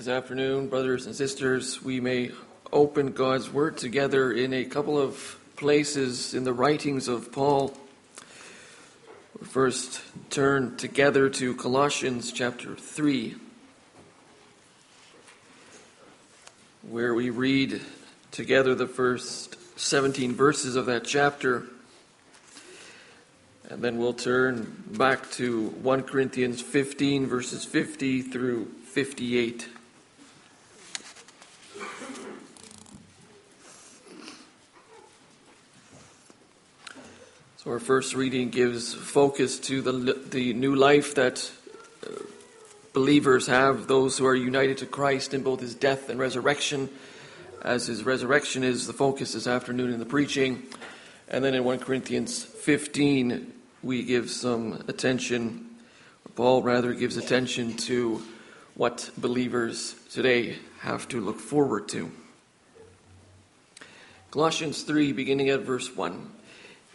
This afternoon, brothers and sisters, we may open God's Word together in a couple of places in the writings of Paul. We first turn together to Colossians chapter 3, where we read together the first 17 verses of that chapter. And then we'll turn back to 1 Corinthians 15, verses 50 through 58. Our first reading gives focus to the, the new life that uh, believers have, those who are united to Christ in both his death and resurrection, as his resurrection is the focus this afternoon in the preaching. And then in 1 Corinthians 15, we give some attention, Paul rather gives attention to what believers today have to look forward to. Colossians 3, beginning at verse 1.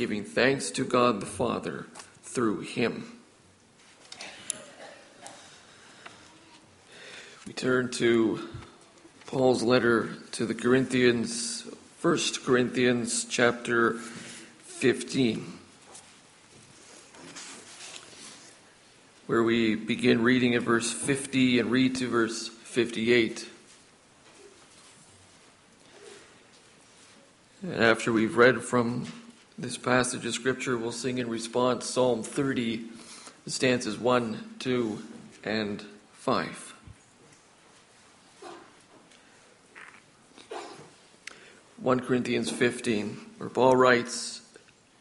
giving thanks to God the Father through him. We turn to Paul's letter to the Corinthians, 1 Corinthians chapter 15, where we begin reading at verse 50 and read to verse 58. And after we've read from this passage of Scripture, we'll sing in response Psalm 30, stanzas 1, 2, and 5. One Corinthians 15, where Paul writes,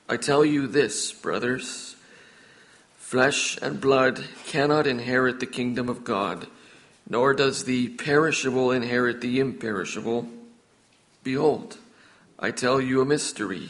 I tell you this, brothers, flesh and blood cannot inherit the kingdom of God, nor does the perishable inherit the imperishable. Behold, I tell you a mystery.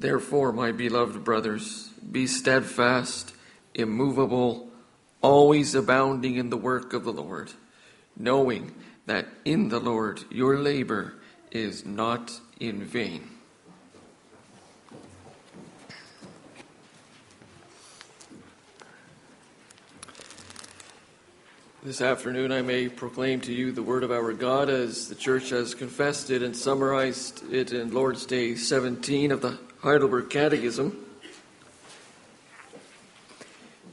Therefore, my beloved brothers, be steadfast, immovable, always abounding in the work of the Lord, knowing that in the Lord your labor is not in vain. This afternoon, I may proclaim to you the word of our God as the church has confessed it and summarized it in Lord's Day 17 of the Heidelberg Catechism.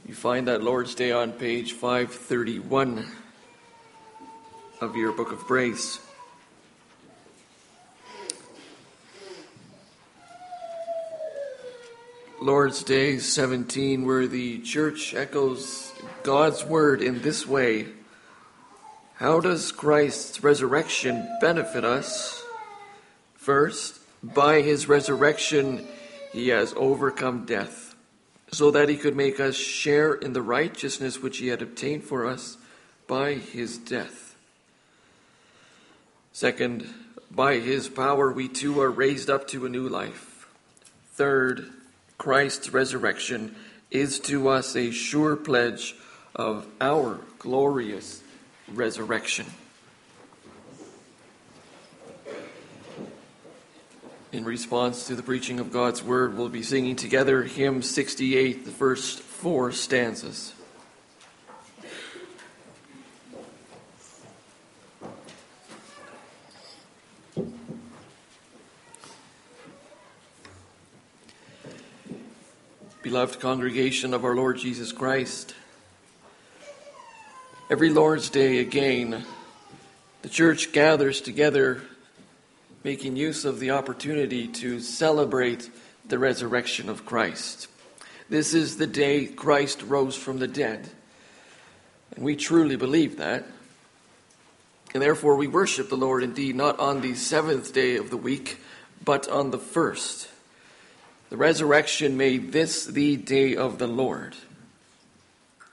You find that Lord's Day on page 531 of your Book of Praise. Lord's Day 17, where the church echoes God's word in this way How does Christ's resurrection benefit us? First, by his resurrection, he has overcome death, so that he could make us share in the righteousness which he had obtained for us by his death. Second, by his power, we too are raised up to a new life. Third, Christ's resurrection is to us a sure pledge of our glorious resurrection. Response to the preaching of God's word, we'll be singing together hymn 68, the first four stanzas. Beloved congregation of our Lord Jesus Christ, every Lord's Day again, the church gathers together making use of the opportunity to celebrate the resurrection of Christ. This is the day Christ rose from the dead. And we truly believe that. And therefore, we worship the Lord indeed not on the seventh day of the week, but on the first. The resurrection made this the day of the Lord.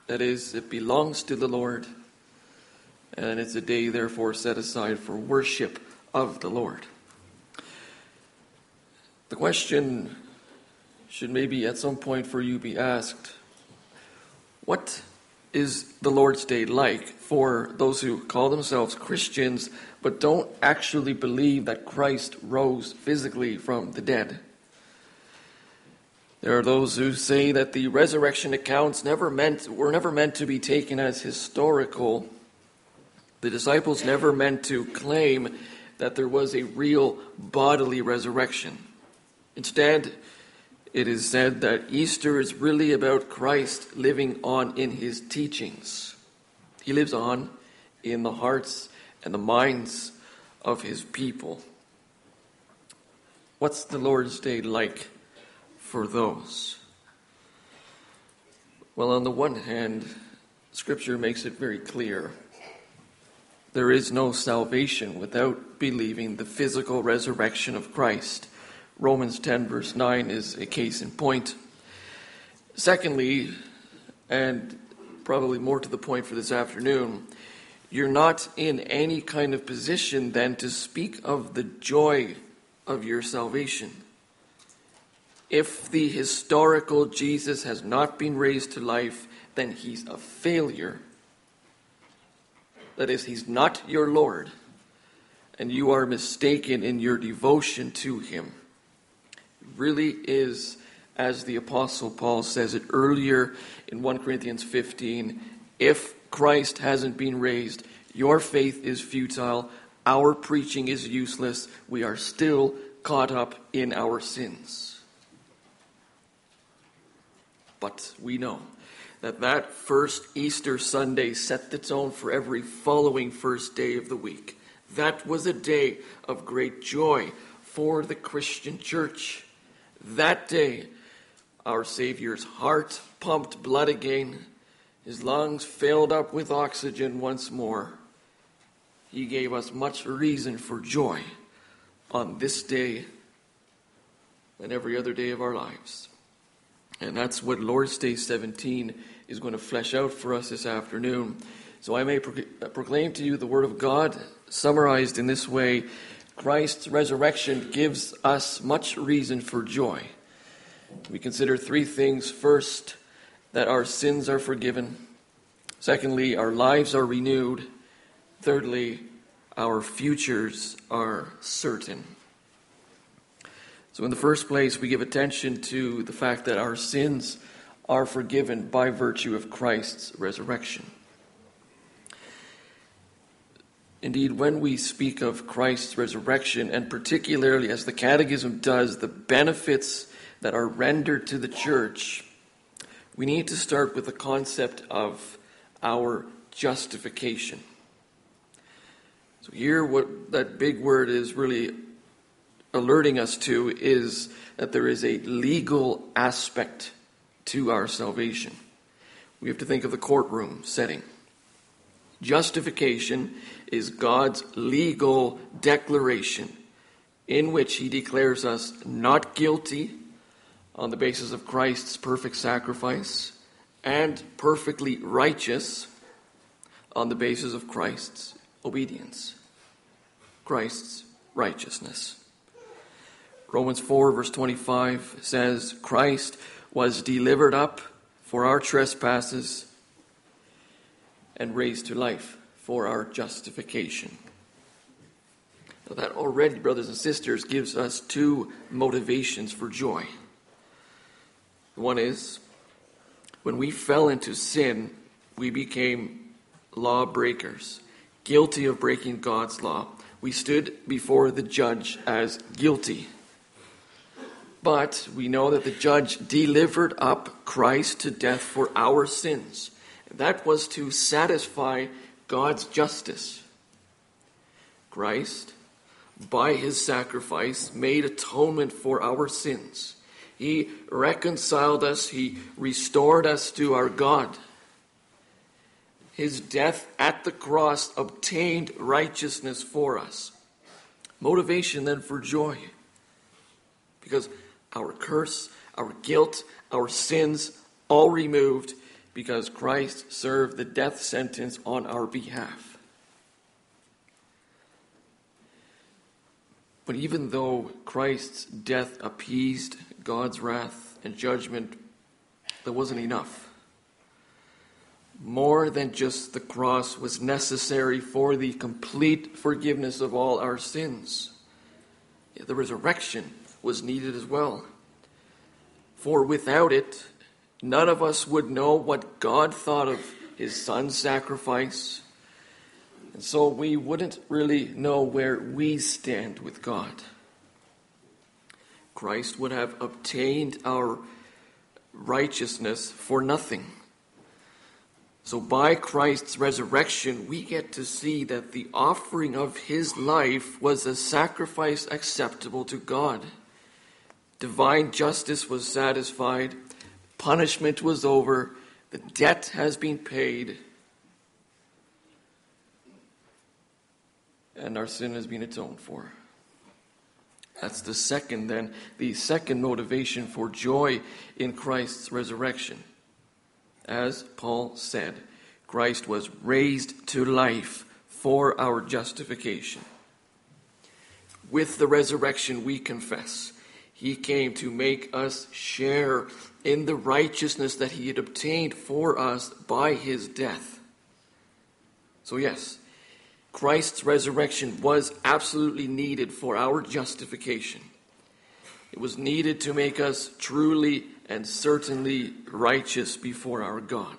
That is, it belongs to the Lord, and it's a day, therefore, set aside for worship of the Lord. The question should maybe at some point for you be asked what is the Lord's Day like for those who call themselves Christians but don't actually believe that Christ rose physically from the dead? There are those who say that the resurrection accounts never meant were never meant to be taken as historical. The disciples never meant to claim that there was a real bodily resurrection. Instead, it is said that Easter is really about Christ living on in his teachings. He lives on in the hearts and the minds of his people. What's the Lord's Day like for those? Well, on the one hand, Scripture makes it very clear there is no salvation without believing the physical resurrection of Christ. Romans 10, verse 9, is a case in point. Secondly, and probably more to the point for this afternoon, you're not in any kind of position then to speak of the joy of your salvation. If the historical Jesus has not been raised to life, then he's a failure. That is, he's not your Lord, and you are mistaken in your devotion to him really is, as the Apostle Paul says it earlier in 1 Corinthians 15, if Christ hasn't been raised, your faith is futile, our preaching is useless, we are still caught up in our sins. But we know that that first Easter Sunday set the tone for every following first day of the week. That was a day of great joy for the Christian church. That day our Savior's heart pumped blood again, his lungs filled up with oxygen once more, he gave us much reason for joy on this day and every other day of our lives. And that's what Lord's Day 17 is going to flesh out for us this afternoon. So I may pro- proclaim to you the Word of God, summarized in this way Christ's resurrection gives us much reason for joy. We consider three things. First, that our sins are forgiven. Secondly, our lives are renewed. Thirdly, our futures are certain. So, in the first place, we give attention to the fact that our sins are forgiven by virtue of Christ's resurrection. Indeed, when we speak of Christ's resurrection, and particularly as the Catechism does, the benefits that are rendered to the church, we need to start with the concept of our justification. So, here, what that big word is really alerting us to is that there is a legal aspect to our salvation. We have to think of the courtroom setting. Justification is God's legal declaration in which He declares us not guilty on the basis of Christ's perfect sacrifice and perfectly righteous on the basis of Christ's obedience, Christ's righteousness. Romans 4, verse 25 says, Christ was delivered up for our trespasses and raised to life for our justification. Now that already, brothers and sisters, gives us two motivations for joy. One is when we fell into sin, we became lawbreakers, guilty of breaking God's law. We stood before the judge as guilty. But we know that the judge delivered up Christ to death for our sins. That was to satisfy God's justice. Christ, by his sacrifice, made atonement for our sins. He reconciled us, He restored us to our God. His death at the cross obtained righteousness for us. Motivation then for joy. Because our curse, our guilt, our sins, all removed because Christ served the death sentence on our behalf. But even though Christ's death appeased God's wrath and judgment, that wasn't enough. More than just the cross was necessary for the complete forgiveness of all our sins. The resurrection was needed as well. For without it, none of us would know what God thought of his son's sacrifice. And so we wouldn't really know where we stand with God. Christ would have obtained our righteousness for nothing. So, by Christ's resurrection, we get to see that the offering of his life was a sacrifice acceptable to God. Divine justice was satisfied, punishment was over, the debt has been paid, and our sin has been atoned for. That's the second, then, the second motivation for joy in Christ's resurrection. As Paul said, Christ was raised to life for our justification. With the resurrection, we confess, He came to make us share in the righteousness that He had obtained for us by His death. So, yes, Christ's resurrection was absolutely needed for our justification. It was needed to make us truly and certainly righteous before our God.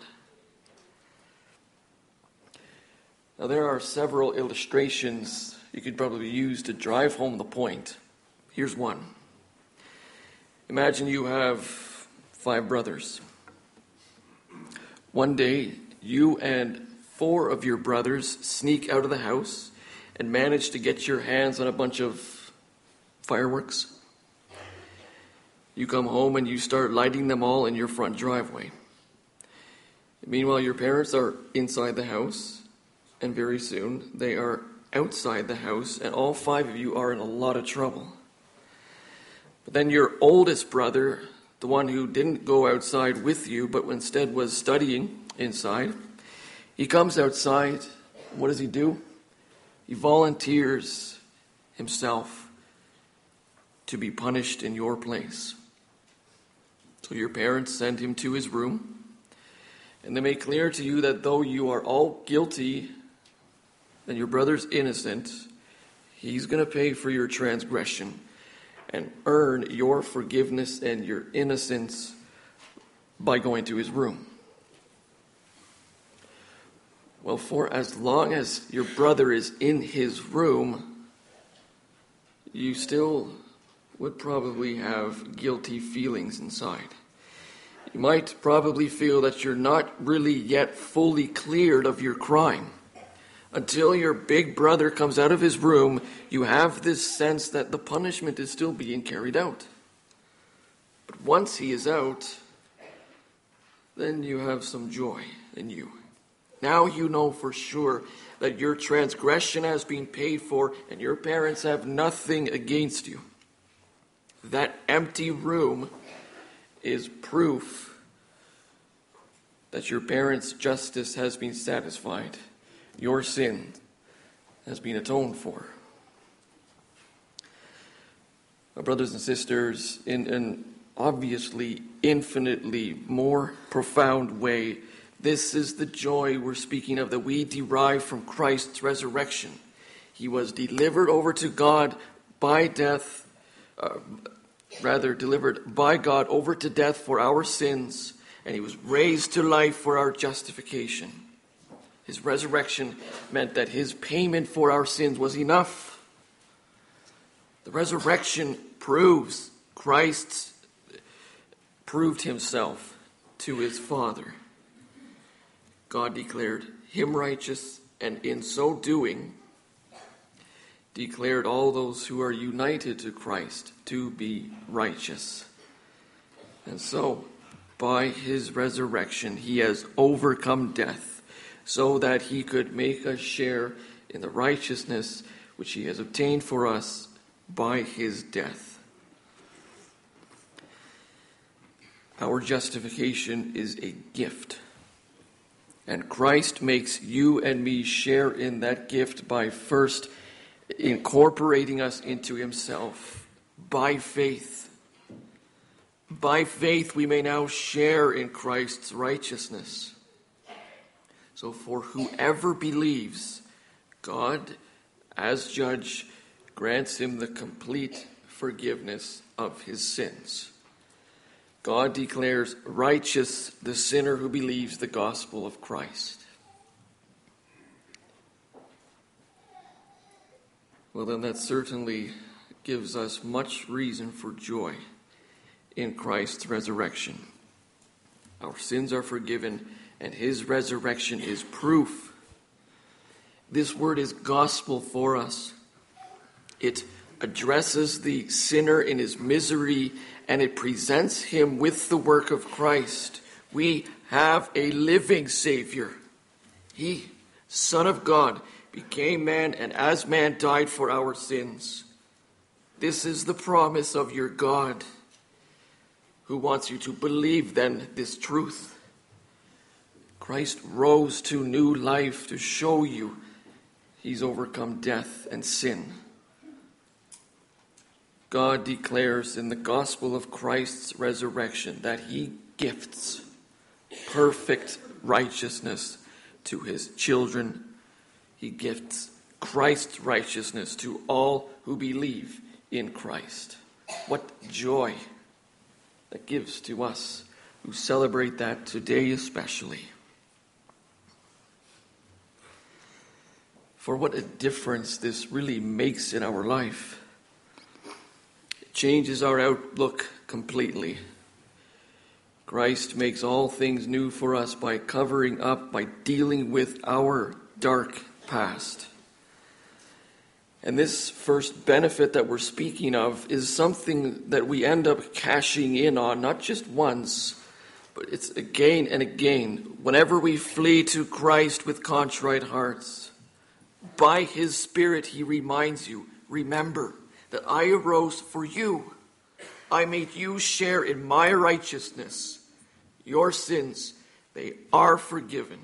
Now, there are several illustrations you could probably use to drive home the point. Here's one Imagine you have five brothers. One day, you and four of your brothers sneak out of the house and manage to get your hands on a bunch of fireworks. You come home and you start lighting them all in your front driveway. Meanwhile, your parents are inside the house, and very soon they are outside the house, and all five of you are in a lot of trouble. But then your oldest brother, the one who didn't go outside with you, but instead was studying inside, he comes outside. What does he do? He volunteers himself to be punished in your place. So your parents send him to his room, and they make clear to you that though you are all guilty and your brother's innocent, he's going to pay for your transgression and earn your forgiveness and your innocence by going to his room. Well, for as long as your brother is in his room, you still would probably have guilty feelings inside. You might probably feel that you're not really yet fully cleared of your crime. Until your big brother comes out of his room, you have this sense that the punishment is still being carried out. But once he is out, then you have some joy in you. Now you know for sure that your transgression has been paid for and your parents have nothing against you. That empty room is proof that your parents' justice has been satisfied. Your sin has been atoned for. My brothers and sisters, in an obviously infinitely more profound way, this is the joy we're speaking of that we derive from Christ's resurrection. He was delivered over to God by death, uh, rather, delivered by God over to death for our sins, and he was raised to life for our justification. His resurrection meant that his payment for our sins was enough. The resurrection proves Christ proved himself to his Father. God declared him righteous, and in so doing, declared all those who are united to Christ to be righteous. And so, by his resurrection, he has overcome death, so that he could make us share in the righteousness which he has obtained for us by his death. Our justification is a gift and Christ makes you and me share in that gift by first incorporating us into himself by faith. By faith, we may now share in Christ's righteousness. So, for whoever believes, God, as judge, grants him the complete forgiveness of his sins. God declares righteous the sinner who believes the gospel of Christ. Well, then, that certainly gives us much reason for joy in Christ's resurrection. Our sins are forgiven, and his resurrection is proof. This word is gospel for us. It addresses the sinner in his misery and it presents him with the work of Christ. We have a living Savior. He, Son of God, became man and as man died for our sins. This is the promise of your God, who wants you to believe then this truth. Christ rose to new life to show you he's overcome death and sin. God declares in the gospel of Christ's resurrection that he gifts perfect righteousness to his children. He gifts Christ's righteousness to all who believe in Christ. What joy that gives to us who celebrate that today, especially. For what a difference this really makes in our life It changes our outlook completely. Christ makes all things new for us by covering up, by dealing with our dark past. And this first benefit that we're speaking of is something that we end up cashing in on, not just once, but it's again and again. Whenever we flee to Christ with contrite hearts, by His Spirit, He reminds you remember that I arose for you. I made you share in my righteousness. Your sins, they are forgiven.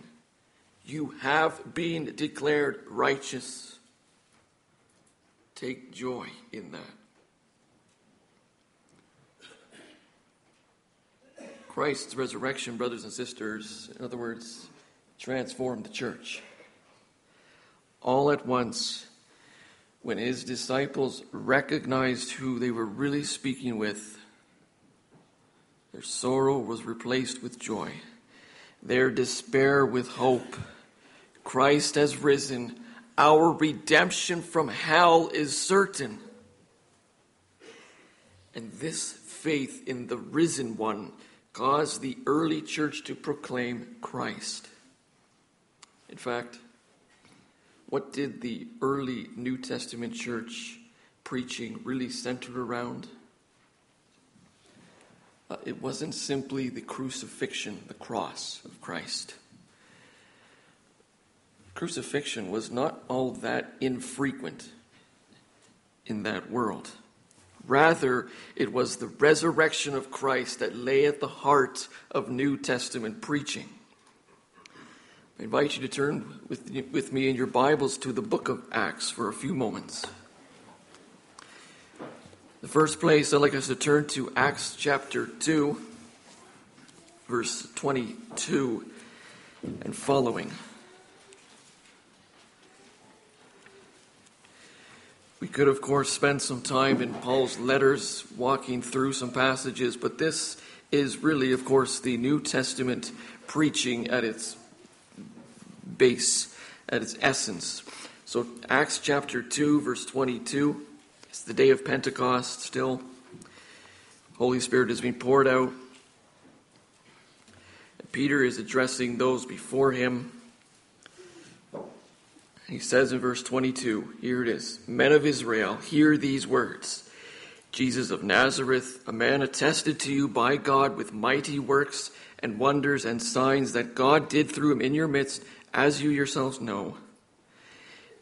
You have been declared righteous. Take joy in that. Christ's resurrection, brothers and sisters, in other words, transformed the church. All at once, when his disciples recognized who they were really speaking with, their sorrow was replaced with joy, their despair with hope. Christ has risen. Our redemption from hell is certain. And this faith in the risen one caused the early church to proclaim Christ. In fact, what did the early New Testament church preaching really center around? Uh, it wasn't simply the crucifixion, the cross of Christ. Crucifixion was not all that infrequent in that world. Rather, it was the resurrection of Christ that lay at the heart of New Testament preaching. I invite you to turn with, with me in your Bibles to the book of Acts for a few moments. The first place I'd like us to turn to Acts chapter 2, verse 22 and following. We could, of course, spend some time in Paul's letters walking through some passages, but this is really, of course, the New Testament preaching at its base, at its essence. So, Acts chapter 2, verse 22, it's the day of Pentecost still. Holy Spirit is being poured out. Peter is addressing those before him. He says in verse 22, here it is Men of Israel, hear these words Jesus of Nazareth, a man attested to you by God with mighty works and wonders and signs that God did through him in your midst, as you yourselves know.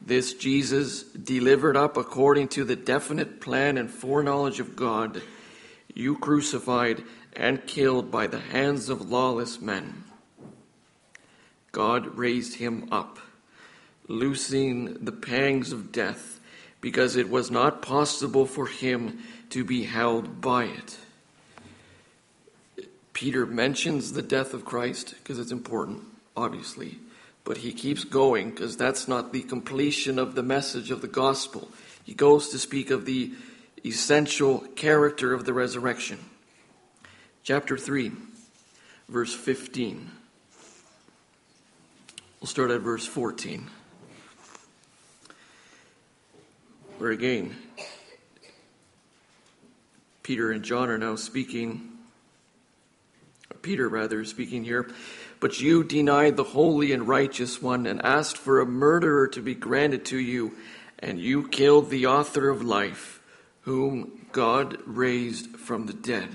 This Jesus, delivered up according to the definite plan and foreknowledge of God, you crucified and killed by the hands of lawless men. God raised him up loosing the pangs of death, because it was not possible for him to be held by it. Peter mentions the death of Christ because it's important, obviously, but he keeps going because that's not the completion of the message of the gospel. He goes to speak of the essential character of the resurrection. Chapter 3, verse 15. We'll start at verse 14. where again, Peter and John are now speaking, Peter rather speaking here, but you denied the holy and righteous one and asked for a murderer to be granted to you, and you killed the author of life, whom God raised from the dead.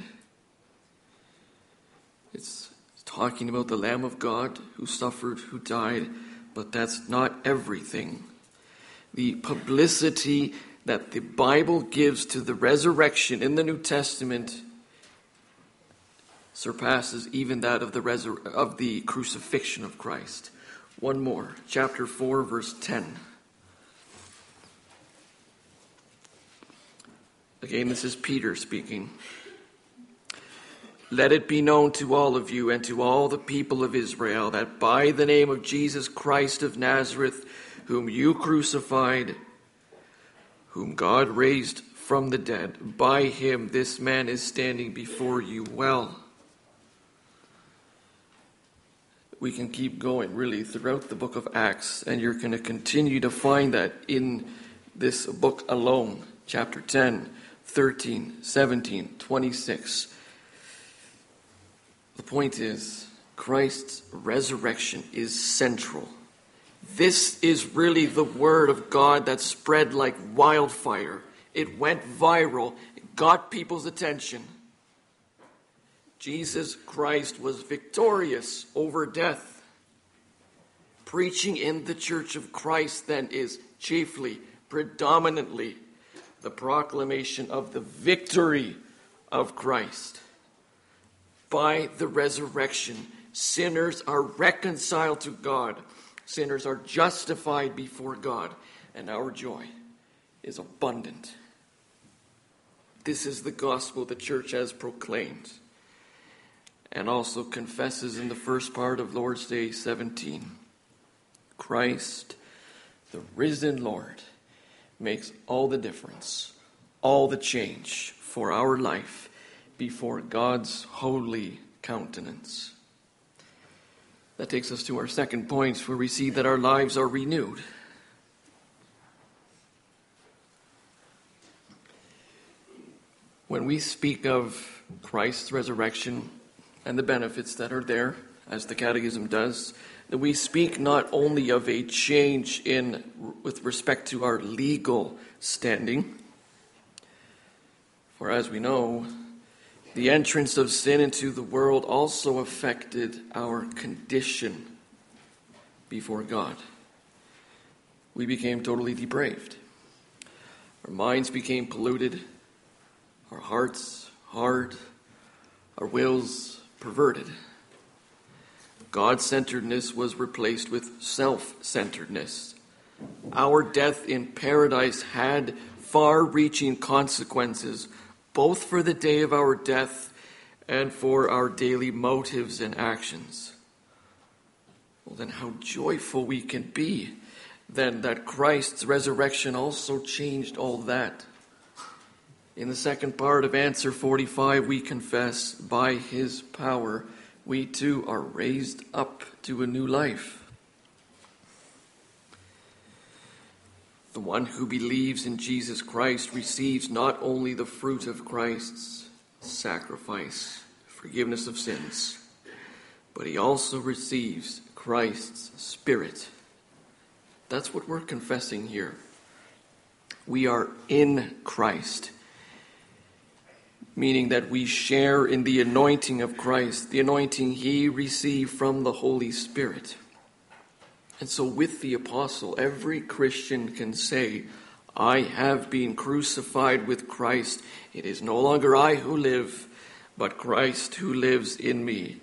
It's talking about the Lamb of God who suffered, who died, but that's not everything the publicity that the Bible gives to the resurrection in the New Testament surpasses even that of the resur- of the crucifixion of Christ. One more, chapter 4 verse 10. Again, this is Peter speaking. Let it be known to all of you and to all the people of Israel that by the name of Jesus Christ of Nazareth, whom you crucified, whom God raised from the dead. By him, this man is standing before you well. We can keep going really throughout the book of Acts, and you're going to continue to find that in this book alone chapter 10, 13, 17, 26. The point is, Christ's resurrection is central This is really the word of God that spread like wildfire. It went viral, it got people's attention. Jesus Christ was victorious over death. Preaching in the church of Christ, then, is chiefly, predominantly, the proclamation of the victory of Christ. By the resurrection, sinners are reconciled to God, sinners are justified before God, and our joy is abundant. This is the gospel the church has proclaimed and also confesses in the first part of Lord's Day 17 Christ, the risen Lord, makes all the difference, all the change for our life before God's holy countenance. That takes us to our second point, where we see that our lives are renewed. When we speak of Christ's resurrection and the benefits that are there, as the Catechism does, that we speak not only of a change in with respect to our legal standing, for as we know, the entrance of sin into the world also affected our condition before God. We became totally depraved. Our minds became polluted, our hearts hard, our wills perverted. God centeredness was replaced with self centeredness. Our death in paradise had far reaching consequences, both for the day of our death and for our daily motives and actions. Well, then, how joyful we can be then that Christ's resurrection also changed all that. In the second part of answer 45, we confess by his power we too are raised up to a new life. The one who believes in Jesus Christ receives not only the fruit of Christ's sacrifice, forgiveness of sins, but he also receives Christ's Spirit. That's what we're confessing here. We are in Christ meaning that we share in the anointing of Christ, the anointing he received from the Holy Spirit. And so, with the apostle, every Christian can say, I have been crucified with Christ. It is no longer I who live, but Christ who lives in me.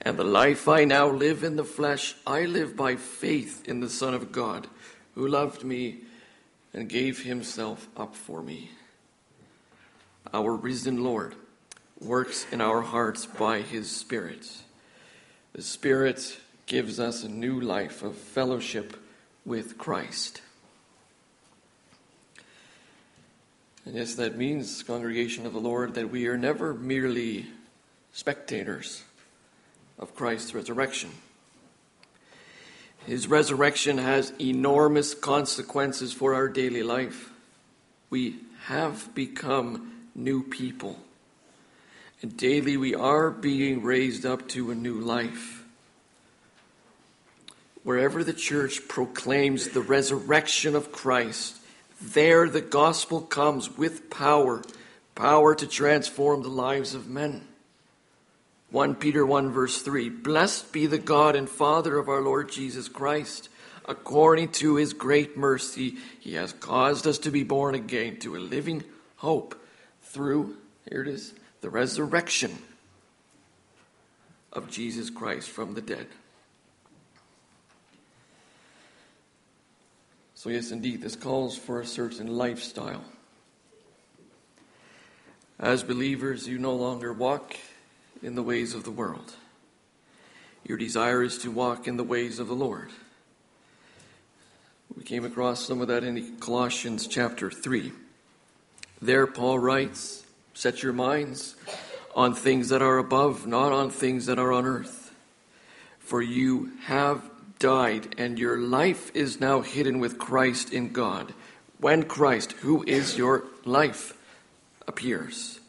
And the life I now live in the flesh, I live by faith in the Son of God, who loved me and gave himself up for me our risen Lord, works in our hearts by his Spirit. The Spirit gives us a new life of fellowship with Christ. And yes, that means, congregation of the Lord, that we are never merely spectators of Christ's resurrection. His resurrection has enormous consequences for our daily life. We have become new people. And daily we are being raised up to a new life. Wherever the church proclaims the resurrection of Christ, there the gospel comes with power, power to transform the lives of men. 1 Peter 1 verse 3 Blessed be the God and Father of our Lord Jesus Christ. According to his great mercy, he has caused us to be born again to a living hope through, here it is, the resurrection of Jesus Christ from the dead. So, yes, indeed, this calls for a certain lifestyle. As believers, you no longer walk in the ways of the world. Your desire is to walk in the ways of the Lord. We came across some of that in Colossians chapter 3. There, Paul writes, Set your minds on things that are above, not on things that are on earth. For you have died, and your life is now hidden with Christ in God. When Christ, who is your life, appears,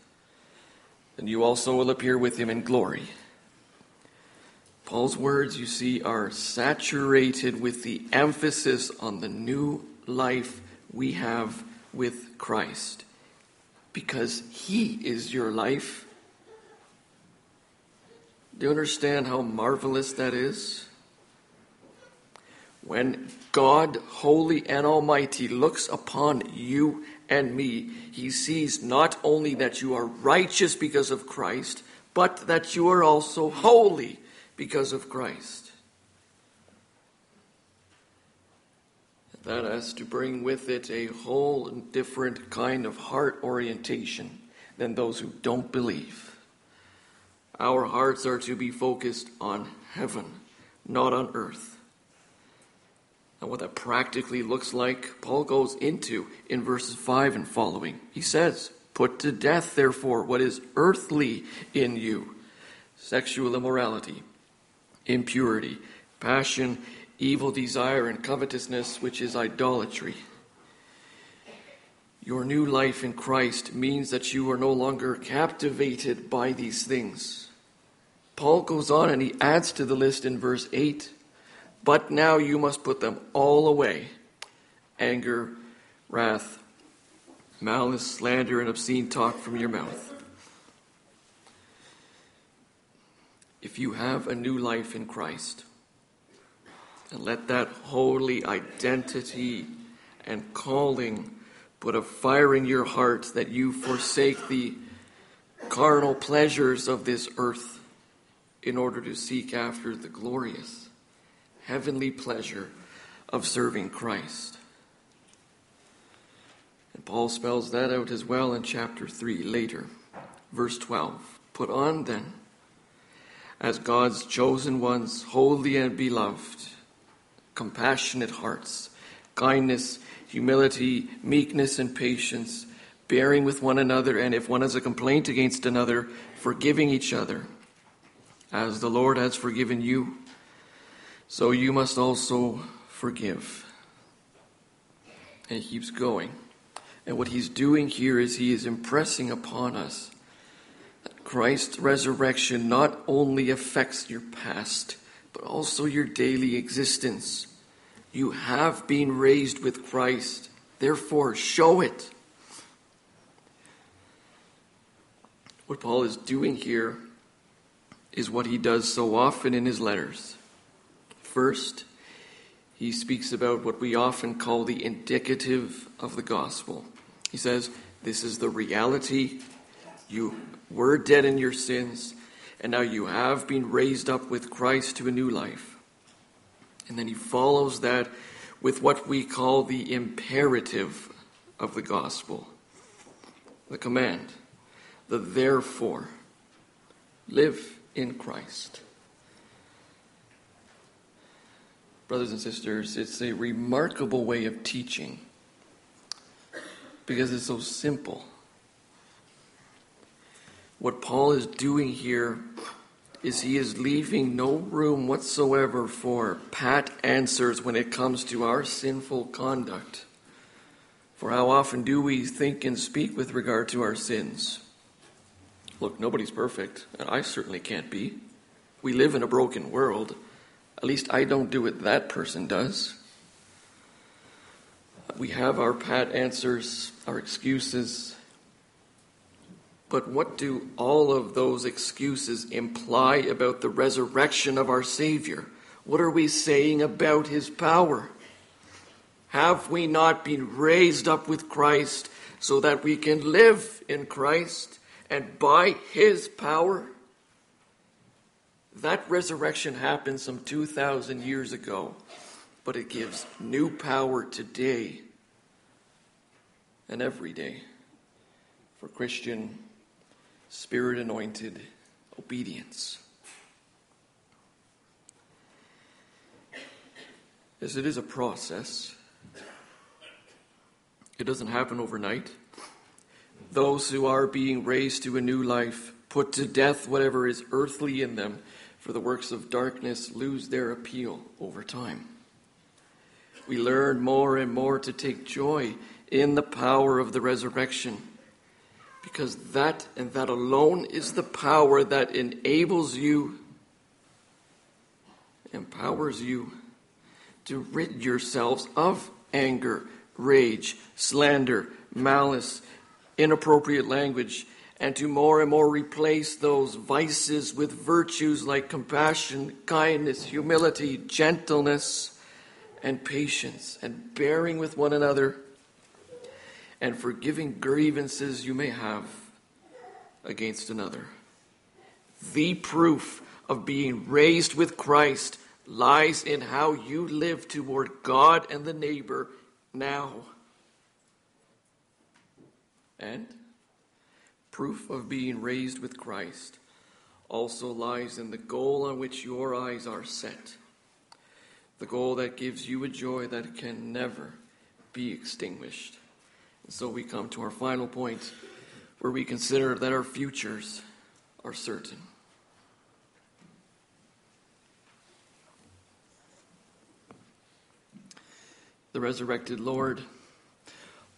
then you also will appear with him in glory. Paul's words, you see, are saturated with the emphasis on the new life we have with Christ. Because He is your life. Do you understand how marvelous that is? When God, holy and almighty, looks upon you and me, he sees not only that you are righteous because of Christ, but that you are also holy because of Christ. That has to bring with it a whole different kind of heart orientation than those who don't believe. Our hearts are to be focused on heaven, not on earth. And what that practically looks like, Paul goes into in verses 5 and following. He says, Put to death, therefore, what is earthly in you sexual immorality, impurity, passion, evil desire, and covetousness, which is idolatry. Your new life in Christ means that you are no longer captivated by these things. Paul goes on and he adds to the list in verse 8 but now you must put them all away anger, wrath, malice, slander, and obscene talk from your mouth. If you have a new life in Christ, and let that holy identity and calling put a fire in your heart that you forsake the carnal pleasures of this earth in order to seek after the glorious heavenly pleasure of serving Christ. And Paul spells that out as well in chapter 3 later. Verse 12 Put on then, as God's chosen ones, holy and beloved, compassionate hearts, kindness, humility, meekness, and patience, bearing with one another, and if one has a complaint against another, forgiving each other, as the Lord has forgiven you so you must also forgive. And he keeps going. And what he's doing here is he is impressing upon us that Christ's resurrection not only affects your past, but also your daily existence. You have been raised with Christ, therefore, show it. What Paul is doing here is what he does so often in his letters. First, he speaks about what we often call the indicative of the gospel. He says, This is the reality. You were dead in your sins, and now you have been raised up with Christ to a new life. And then he follows that with what we call the imperative of the gospel the command, the therefore. Live in Christ. brothers and sisters, it's a remarkable way of teaching because it's so simple. What Paul is doing here is he is leaving no room whatsoever for pat answers when it comes to our sinful conduct. For how often do we think and speak with regard to our sins? Look, nobody's perfect, and I certainly can't be. We live in a broken world. At least I don't do what that person does. We have our pat answers, our excuses. But what do all of those excuses imply about the resurrection of our Savior? What are we saying about his power? Have we not been raised up with Christ so that we can live in Christ and by his power? That resurrection happened some 2,000 years ago, but it gives new power today and every day for Christian, spirit anointed obedience. As it is a process, it doesn't happen overnight. Those who are being raised to a new life put to death whatever is earthly in them for the works of darkness lose their appeal over time. We learn more and more to take joy in the power of the resurrection because that and that alone is the power that enables you empowers you to rid yourselves of anger, rage, slander, malice, inappropriate language, and to more and more replace those vices with virtues like compassion, kindness, humility, gentleness, and patience, and bearing with one another, and forgiving grievances you may have against another. The proof of being raised with Christ lies in how you live toward God and the neighbor now. And proof of being raised with Christ also lies in the goal on which your eyes are set. The goal that gives you a joy that can never be extinguished. So we come to our final point where we consider that our futures are certain. The resurrected Lord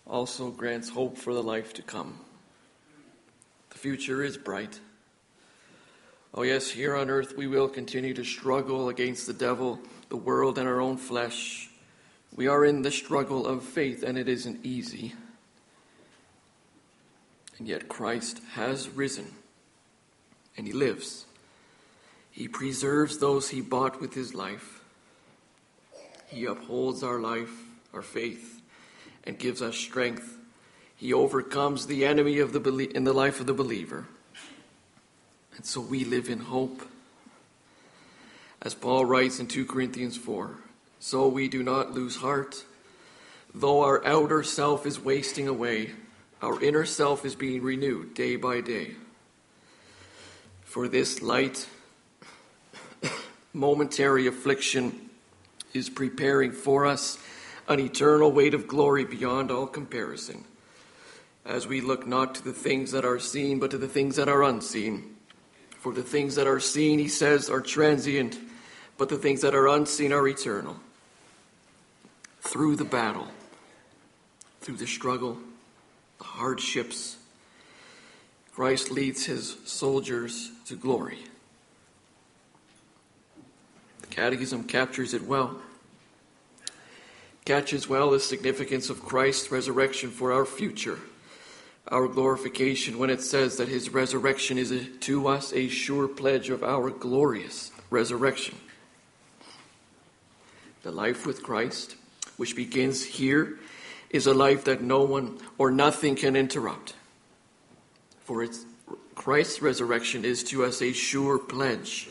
also grants hope for the life to come. The future is bright. Oh, yes, here on earth we will continue to struggle against the devil, the world, and our own flesh. We are in the struggle of faith, and it isn't easy. And yet Christ has risen, and he lives. He preserves those he bought with his life. He upholds our life, our faith, and gives us strength. He overcomes the enemy of the in the life of the believer. And so we live in hope. As Paul writes in 2 Corinthians 4, so we do not lose heart. Though our outer self is wasting away, our inner self is being renewed day by day. For this light, momentary affliction is preparing for us an eternal weight of glory beyond all comparison, as we look not to the things that are seen, but to the things that are unseen. For the things that are seen, he says, are transient, but the things that are unseen are eternal. Through the battle, through the struggle, hardships, Christ leads his soldiers to glory. The Catechism captures it well catches well the significance of Christ's resurrection for our future, our glorification, when it says that his resurrection is a, to us a sure pledge of our glorious resurrection. The life with Christ, which begins here, is a life that no one or nothing can interrupt. For it's, Christ's resurrection is to us a sure pledge.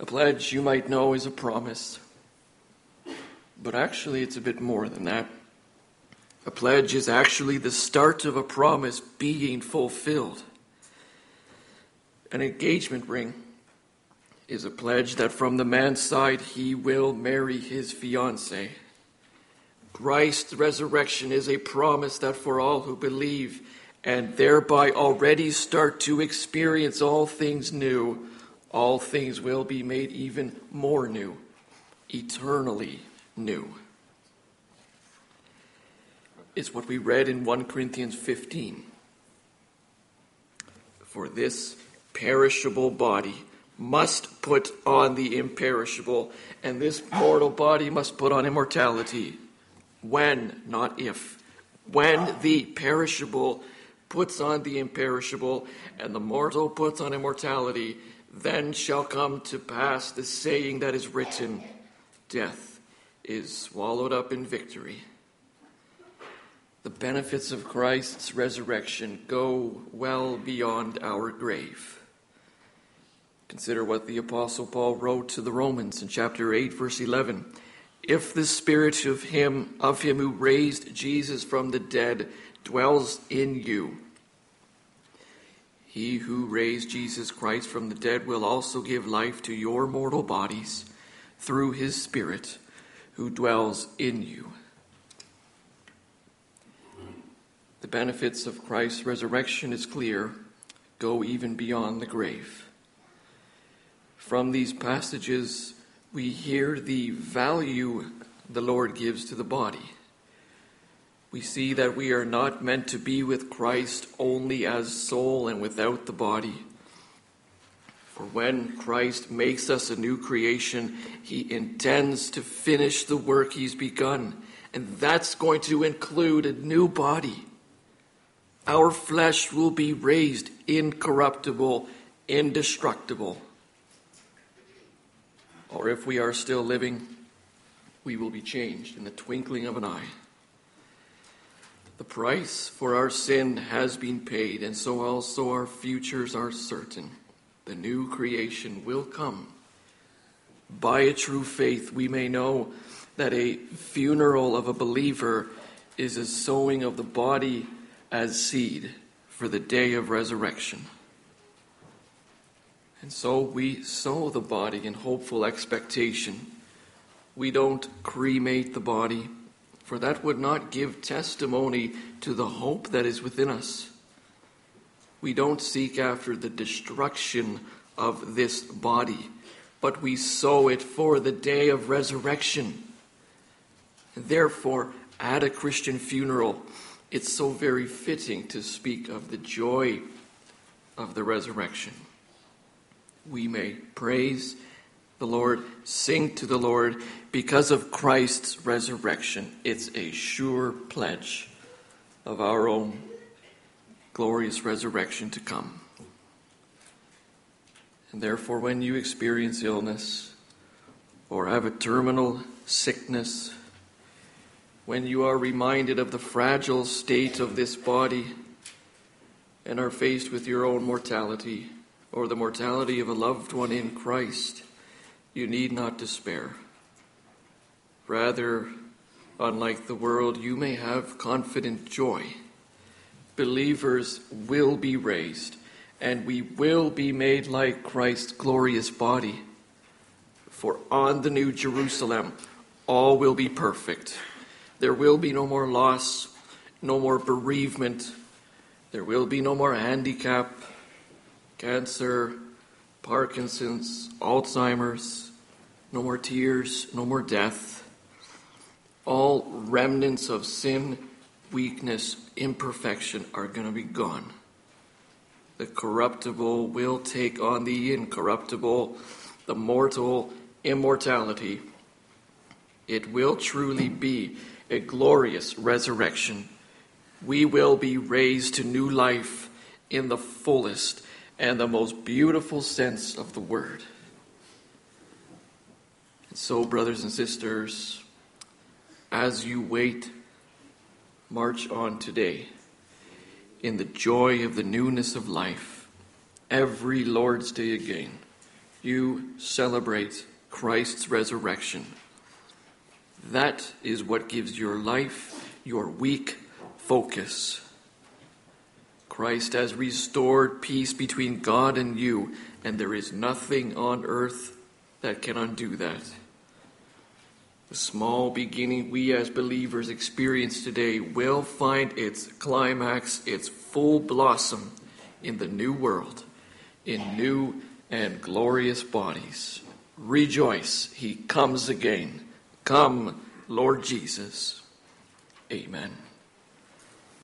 A pledge, you might know, is a promise but actually, it's a bit more than that. A pledge is actually the start of a promise being fulfilled. An engagement ring is a pledge that from the man's side he will marry his fiancée. Christ's resurrection is a promise that for all who believe and thereby already start to experience all things new, all things will be made even more new, eternally new. It's what we read in 1 Corinthians 15. For this perishable body must put on the imperishable, and this mortal body must put on immortality. When, not if. When the perishable puts on the imperishable, and the mortal puts on immortality, then shall come to pass the saying that is written Death is swallowed up in victory. The benefits of Christ's resurrection go well beyond our grave. Consider what the Apostle Paul wrote to the Romans in chapter 8, verse 11. If the spirit of him, of him who raised Jesus from the dead dwells in you, he who raised Jesus Christ from the dead will also give life to your mortal bodies through his Spirit who dwells in you. The benefits of Christ's resurrection is clear, go even beyond the grave. From these passages, we hear the value the Lord gives to the body. We see that we are not meant to be with Christ only as soul and without the body. For when Christ makes us a new creation, he intends to finish the work he's begun. And that's going to include a new body. Our flesh will be raised incorruptible, indestructible. Or if we are still living, we will be changed in the twinkling of an eye. The price for our sin has been paid, and so also our futures are certain. The new creation will come. By a true faith, we may know that a funeral of a believer is a sowing of the body as seed for the day of resurrection. And so we sow the body in hopeful expectation. We don't cremate the body, for that would not give testimony to the hope that is within us. We don't seek after the destruction of this body, but we sow it for the day of resurrection. Therefore, at a Christian funeral, it's so very fitting to speak of the joy of the resurrection. We may praise the Lord, sing to the Lord because of Christ's resurrection. It's a sure pledge of our own glorious resurrection to come. And therefore, when you experience illness or have a terminal sickness, when you are reminded of the fragile state of this body and are faced with your own mortality or the mortality of a loved one in Christ, you need not despair. Rather, unlike the world, you may have confident joy. Believers will be raised, and we will be made like Christ's glorious body. For on the New Jerusalem, all will be perfect there will be no more loss, no more bereavement. There will be no more handicap, cancer, Parkinson's, Alzheimer's, no more tears, no more death. All remnants of sin, weakness, imperfection are going to be gone. The corruptible will take on the incorruptible, the mortal immortality. It will truly be a glorious resurrection. We will be raised to new life in the fullest and the most beautiful sense of the word. And so, brothers and sisters, as you wait, march on today in the joy of the newness of life. Every Lord's Day again, you celebrate Christ's resurrection that is what gives your life your week focus. Christ has restored peace between God and you, and there is nothing on earth that can undo that. The small beginning we as believers experience today will find its climax, its full blossom in the new world, in new and glorious bodies. Rejoice, he comes again. Come, Lord Jesus. Amen.